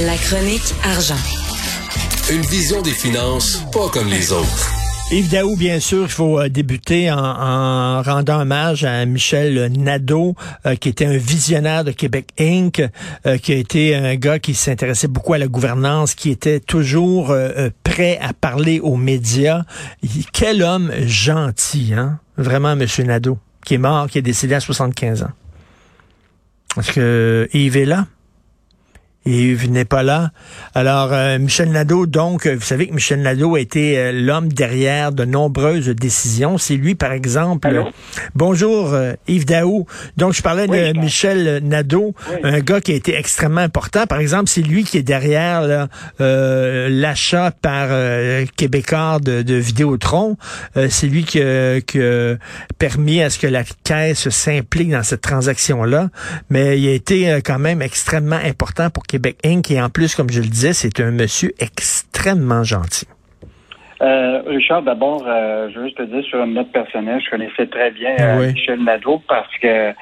La chronique argent. Une vision des finances pas comme les autres. Yves Daou, bien sûr, il faut euh, débuter en, rendant hommage à Michel Nadeau, euh, qui était un visionnaire de Québec Inc., euh, qui a été un gars qui s'intéressait beaucoup à la gouvernance, qui était toujours prêt à parler aux médias. Quel homme gentil, hein? Vraiment, Monsieur Nadeau, qui est mort, qui est décédé à 75 ans. Est-ce que Yves est là? Il n'est pas là. Alors, euh, Michel Nadeau, donc, euh, vous savez que Michel Nadeau a été euh, l'homme derrière de nombreuses décisions. C'est lui, par exemple. bonjour, Yves Daou. Donc, je parlais de Michel Nadeau, un gars qui a été extrêmement important. Par exemple, c'est lui qui est derrière l'achat par Québécois de, de Vidéotron. c'est lui qui, qui a permis à ce que la caisse s'implique dans cette transaction-là. Mais il a été quand même extrêmement important pour Québec Inc. Et en plus, comme je le disais, c'est un monsieur extrêmement gentil. Euh, Richard, d'abord, euh, je veux juste te dire sur une note personnelle, je connaissais très bien euh, Michel Nadeau parce que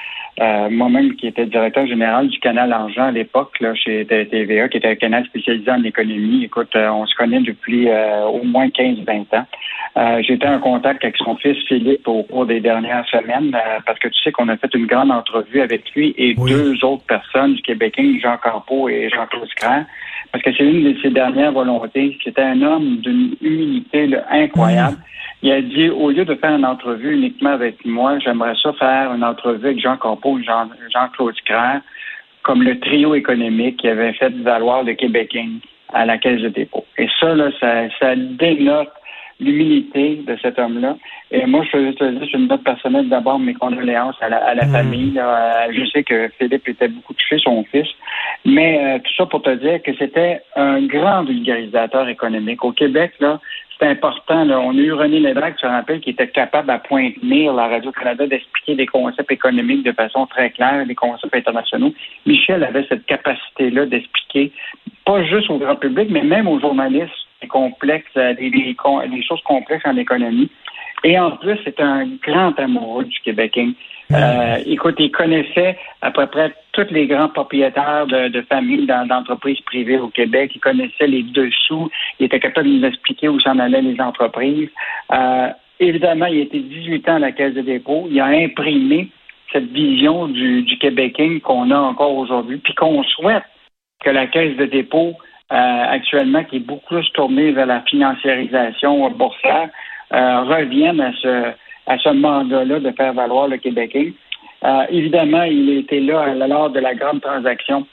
moi-même, qui était directeur général du canal Argent à l'époque, là, chez TVA, qui était un canal spécialisé en économie, écoute, on se connaît depuis au moins 15-20 ans. J'étais en contact avec son fils Philippe au cours des dernières semaines parce que tu sais qu'on a fait une grande entrevue avec lui et deux autres personnes du Québécois, Jean Campeau et Jean-Claude Scran parce que c'est une de ses dernières volontés. C'était un homme d'une humilité incroyable. Il a dit, au lieu de faire une entrevue uniquement avec moi, j'aimerais ça faire une entrevue avec Jean Campeau et Jean, Jean-Claude comme le trio économique qui avait fait valoir le Québec à la Caisse de dépôt. Et ça, là, ça, ça dénote l'humilité de cet homme-là. Et moi, je veux te dire, une note personnelle, d'abord mes condoléances à la, mm. famille. Je sais que Philippe était beaucoup touché, son fils. Mais euh, tout ça pour te dire que c'était un grand vulgarisateur économique. Au Québec, là, c'est important. Là. On a eu René Lévesque, tu te rappelles, qui était capable à pointer la Radio-Canada d'expliquer des concepts économiques de façon très claire, des concepts internationaux. Michel avait cette capacité-là d'expliquer, pas juste au grand public, mais même aux journalistes, des complexes, euh, des, des, des choses complexes en économie. Et en plus, c'est un grand amoureux du Québec. Euh, écoute, il connaissait à peu près tous les grands propriétaires de, de familles d'entreprises privées au Québec. Il connaissait les dessous. Il était capable de nous expliquer où s'en allaient les entreprises. Euh, évidemment, il était 18 ans à la Caisse de dépôt. Il a imprimé cette vision du, du Québec qu'on a encore aujourd'hui, puis qu'on souhaite que la Caisse de dépôt, actuellement, qui est beaucoup plus tournée vers la financiarisation boursière, euh, revienne à ce à ce mandat-là de faire valoir le Québécois. Euh, évidemment, il était là lors de la grande transaction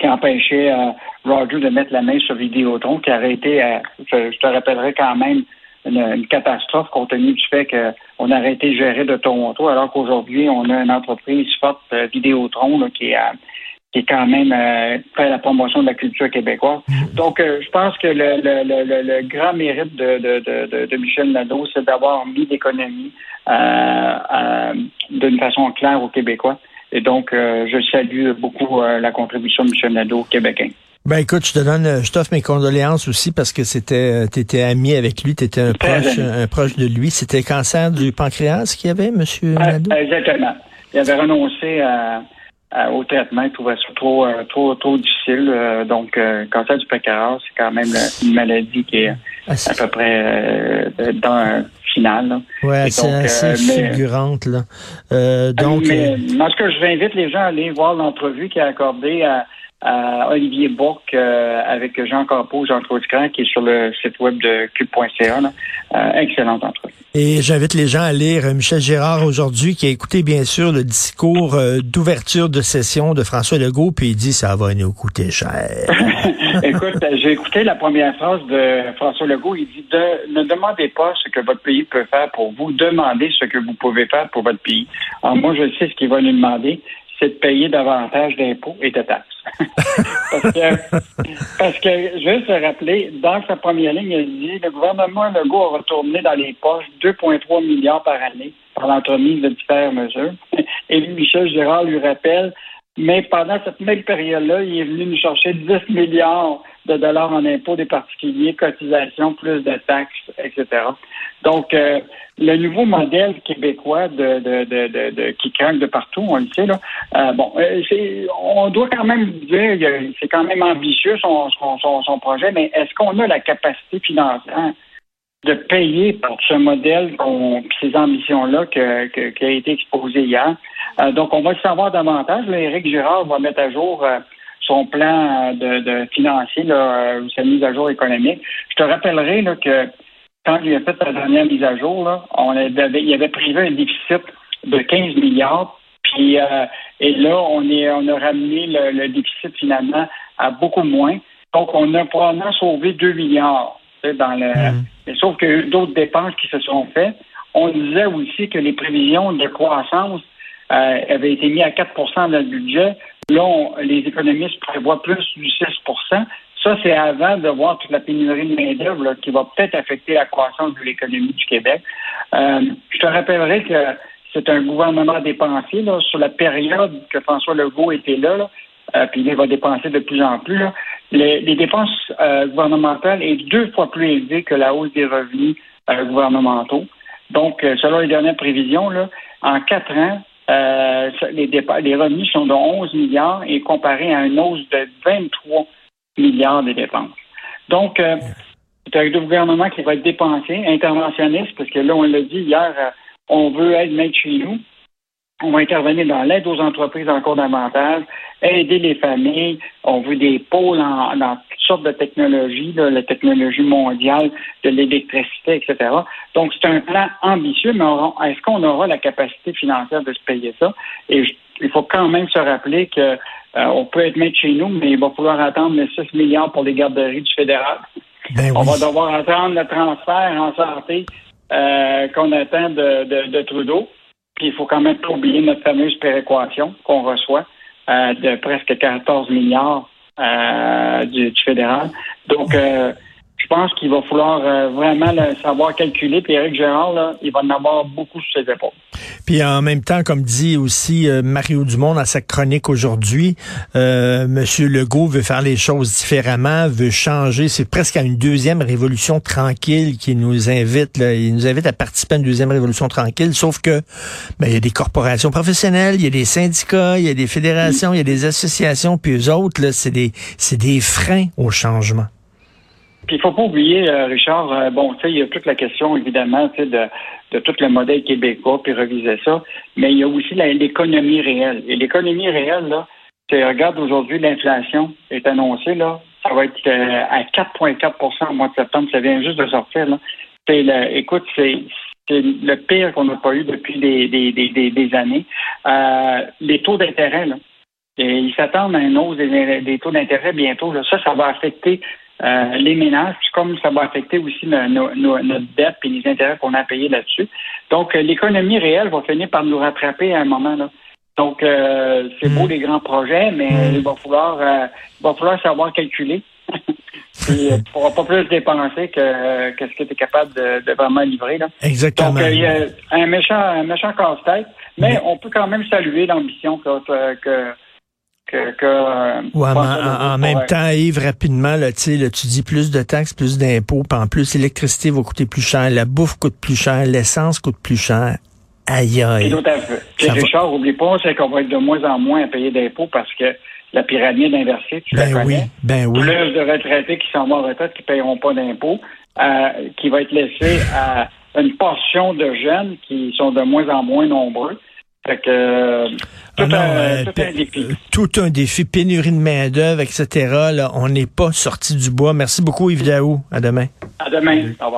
qui empêchait euh, Roger de mettre la main sur Vidéotron, qui aurait été, euh, je, te rappellerai quand même, une, catastrophe compte tenu du fait qu'on aurait été géré de Toronto, alors qu'aujourd'hui, on a une entreprise forte, Vidéotron, qui est qui est quand même euh, fait la promotion de la culture québécoise. Mm. Donc, euh, je pense que le, le, le, le, grand mérite de, de, de, de Michel Nadeau, c'est d'avoir mis l'économie euh, euh, d'une façon claire aux Québécois. Et donc, je salue beaucoup la contribution de Michel Nadeau au Québécois. Ben écoute, je te donne, je t'offre mes condoléances aussi parce que c'était, t'étais ami avec lui, t'étais un proche, un proche de lui. C'était cancer du pancréas qu'il y avait, Monsieur Nadeau? Exactement. Il avait renoncé à, euh, au traitement. Ils trouvaient ça trop, euh, trop, trop difficile. Euh, donc, cancer du pancréas, c'est quand même une maladie qui est ah, à peu près dans un final. Oui, c'est assez fulgurante. Là. donc, mais, ce que je vais invite les gens à aller voir l'entrevue qui est accordée à Olivier Bourque euh, avec Jean Campeau, Jean-Claude Cran, qui est sur le site web de cube.ca. Euh, excellente entrevue. Et j'invite les gens à lire Michel Gérard aujourd'hui, qui a écouté bien sûr le discours euh, d'ouverture de session de François Legault, puis il dit ça va nous coûter cher. Écoute, j'ai écouté la première phrase de François Legault. Il dit ne demandez pas ce que votre pays peut faire pour vous, demandez ce que vous pouvez faire pour votre pays. Alors moi, je sais ce qu'il va nous demander c'est de payer davantage d'impôts et de taxes. parce, que, parce que, juste rappeler, dans sa première ligne, il dit le gouvernement Legault a retourné dans les poches 2,3 milliards par année par l'entremise de différentes mesures. Et Michel Gérard lui rappelle mais pendant cette même période-là, il est venu nous chercher 10 milliards de dollars en impôts des particuliers, cotisations, plus de taxes, etc. Donc, euh, le nouveau modèle québécois de, de, de, de, qui craque de partout, on le sait, là, euh, bon, euh, on doit quand même dire, c'est quand même ambitieux son, son, son, projet, mais est-ce qu'on a la capacité financière de payer pour ce modèle, ces ambitions-là qui a été exposé hier? donc, on va le savoir davantage. Là, Éric Girard va mettre à jour son plan de, de financier, là, sa mise à jour économique. Je te rappellerai là, que quand il a fait la dernière mise à jour, là, on avait, il avait prévu un déficit de 15 milliards. Puis euh, et là, on est on a ramené le, déficit finalement à beaucoup moins. Donc, on a probablement sauvé 2 milliards dans le. Mm. Mais sauf que d'autres dépenses qui se sont faites. On disait aussi que les prévisions de croissance euh, avaient été mises à 4 dans le budget. Là, les économistes prévoient plus du 6 ça, c'est avant de voir toute la pénurie de main-d'œuvre qui va peut-être affecter la croissance de l'économie du Québec. Euh, je te rappellerai que c'est un gouvernement dépensier sur la période que François Legault était là, euh, puis il va dépenser de plus en plus. Les, dépenses euh, gouvernementales est deux fois plus élevées que la hausse des revenus gouvernementaux. Donc, selon les dernières prévisions, en quatre ans, les, les revenus sont de 11 milliards et comparé à une hausse de 23 milliards de dépenses. Donc, euh, c'est un gouvernement qui va être dépensé, interventionniste, parce que là, on l'a dit hier, euh, on veut être maître chez nous. On va intervenir dans l'aide aux entreprises encore davantage, aider les familles. On veut des pôles en, dans toutes sortes de technologies, la technologie mondiale, de l'électricité, etc. Donc, c'est un plan ambitieux, mais est-ce qu'on aura la capacité financière de se payer ça? Et il faut quand même se rappeler que euh, on peut être maître chez nous, mais il va falloir attendre les 6 milliards pour les garderies du fédéral. Ben on va devoir attendre le transfert en santé euh, qu'on attend de, Trudeau. Puis il faut quand même pas oublier notre fameuse péréquation qu'on reçoit euh, de presque 14 milliards du, du, fédéral. Donc, je pense qu'il va falloir euh, vraiment savoir calculer. Puis Éric Gérard, là, il va en avoir beaucoup sur ses épaules. Puis en même temps, comme dit aussi euh, Mario Dumont dans sa chronique aujourd'hui, euh, Monsieur Legault veut faire les choses différemment, veut changer. C'est presque à une deuxième révolution tranquille qui nous invite. Là, il nous invite à participer à une deuxième révolution tranquille. Sauf que ben, il y a des corporations professionnelles, il y a des syndicats, il y a des fédérations, il y a des associations, puis eux autres, là, c'est des c'est des freins au changement. Puis il faut pas oublier, euh, Richard, euh, bon, tu sais, il y a toute la question, évidemment, tu sais, de, de tout le modèle québécois, puis reviser ça, mais il y a aussi l'économie réelle. Et l'économie réelle, là, tu regarde aujourd'hui, l'inflation est annoncée, là, ça va être euh, à 4,4% au mois de septembre, ça vient juste de sortir, là. écoute, c'est le pire qu'on n'a pas eu depuis des, des, des, des années. les taux d'intérêt, là, ils s'attendent à une hausse des, des taux d'intérêt bientôt. Ça, ça va affecter euh, les ménages, comme ça va affecter aussi notre dette et les intérêts qu'on a payés là-dessus. Donc, euh, l'économie réelle va finir par nous rattraper à un moment. là. Donc, euh, c'est beau mm. les grands projets, mais mm. il va falloir, il va falloir savoir calculer. tu ne pourras pas plus dépenser que, que ce que tu es capable de, vraiment livrer. Là. Exactement. Donc, il y a un méchant, un méchant casse-tête, mais on peut quand même saluer l'ambition que, que que, euh, en, même temps, Yves, rapidement, là, là, tu dis plus de taxes, plus d'impôts, puis en plus, l'électricité va coûter plus cher, la bouffe coûte plus cher, l'essence coûte plus cher. Aïe, aïe. Tout à fait. Richard, oublie pas, c'est qu'on va être de moins en moins à payer d'impôts parce que la pyramide inversée, tu ben la connais. Oui, ben oui. Plus de retraités qui s'en vont en retraite qui ne paieront pas d'impôts, euh, qui va être laissé à une portion de jeunes qui sont de moins en moins nombreux. Fait que, euh, tout, ah un, euh, défi. Euh, tout un défi, pénurie de main-d'œuvre, etc. Là, on n'est pas sorti du bois. Merci beaucoup, Yves Daou. À demain. À demain. Au revoir.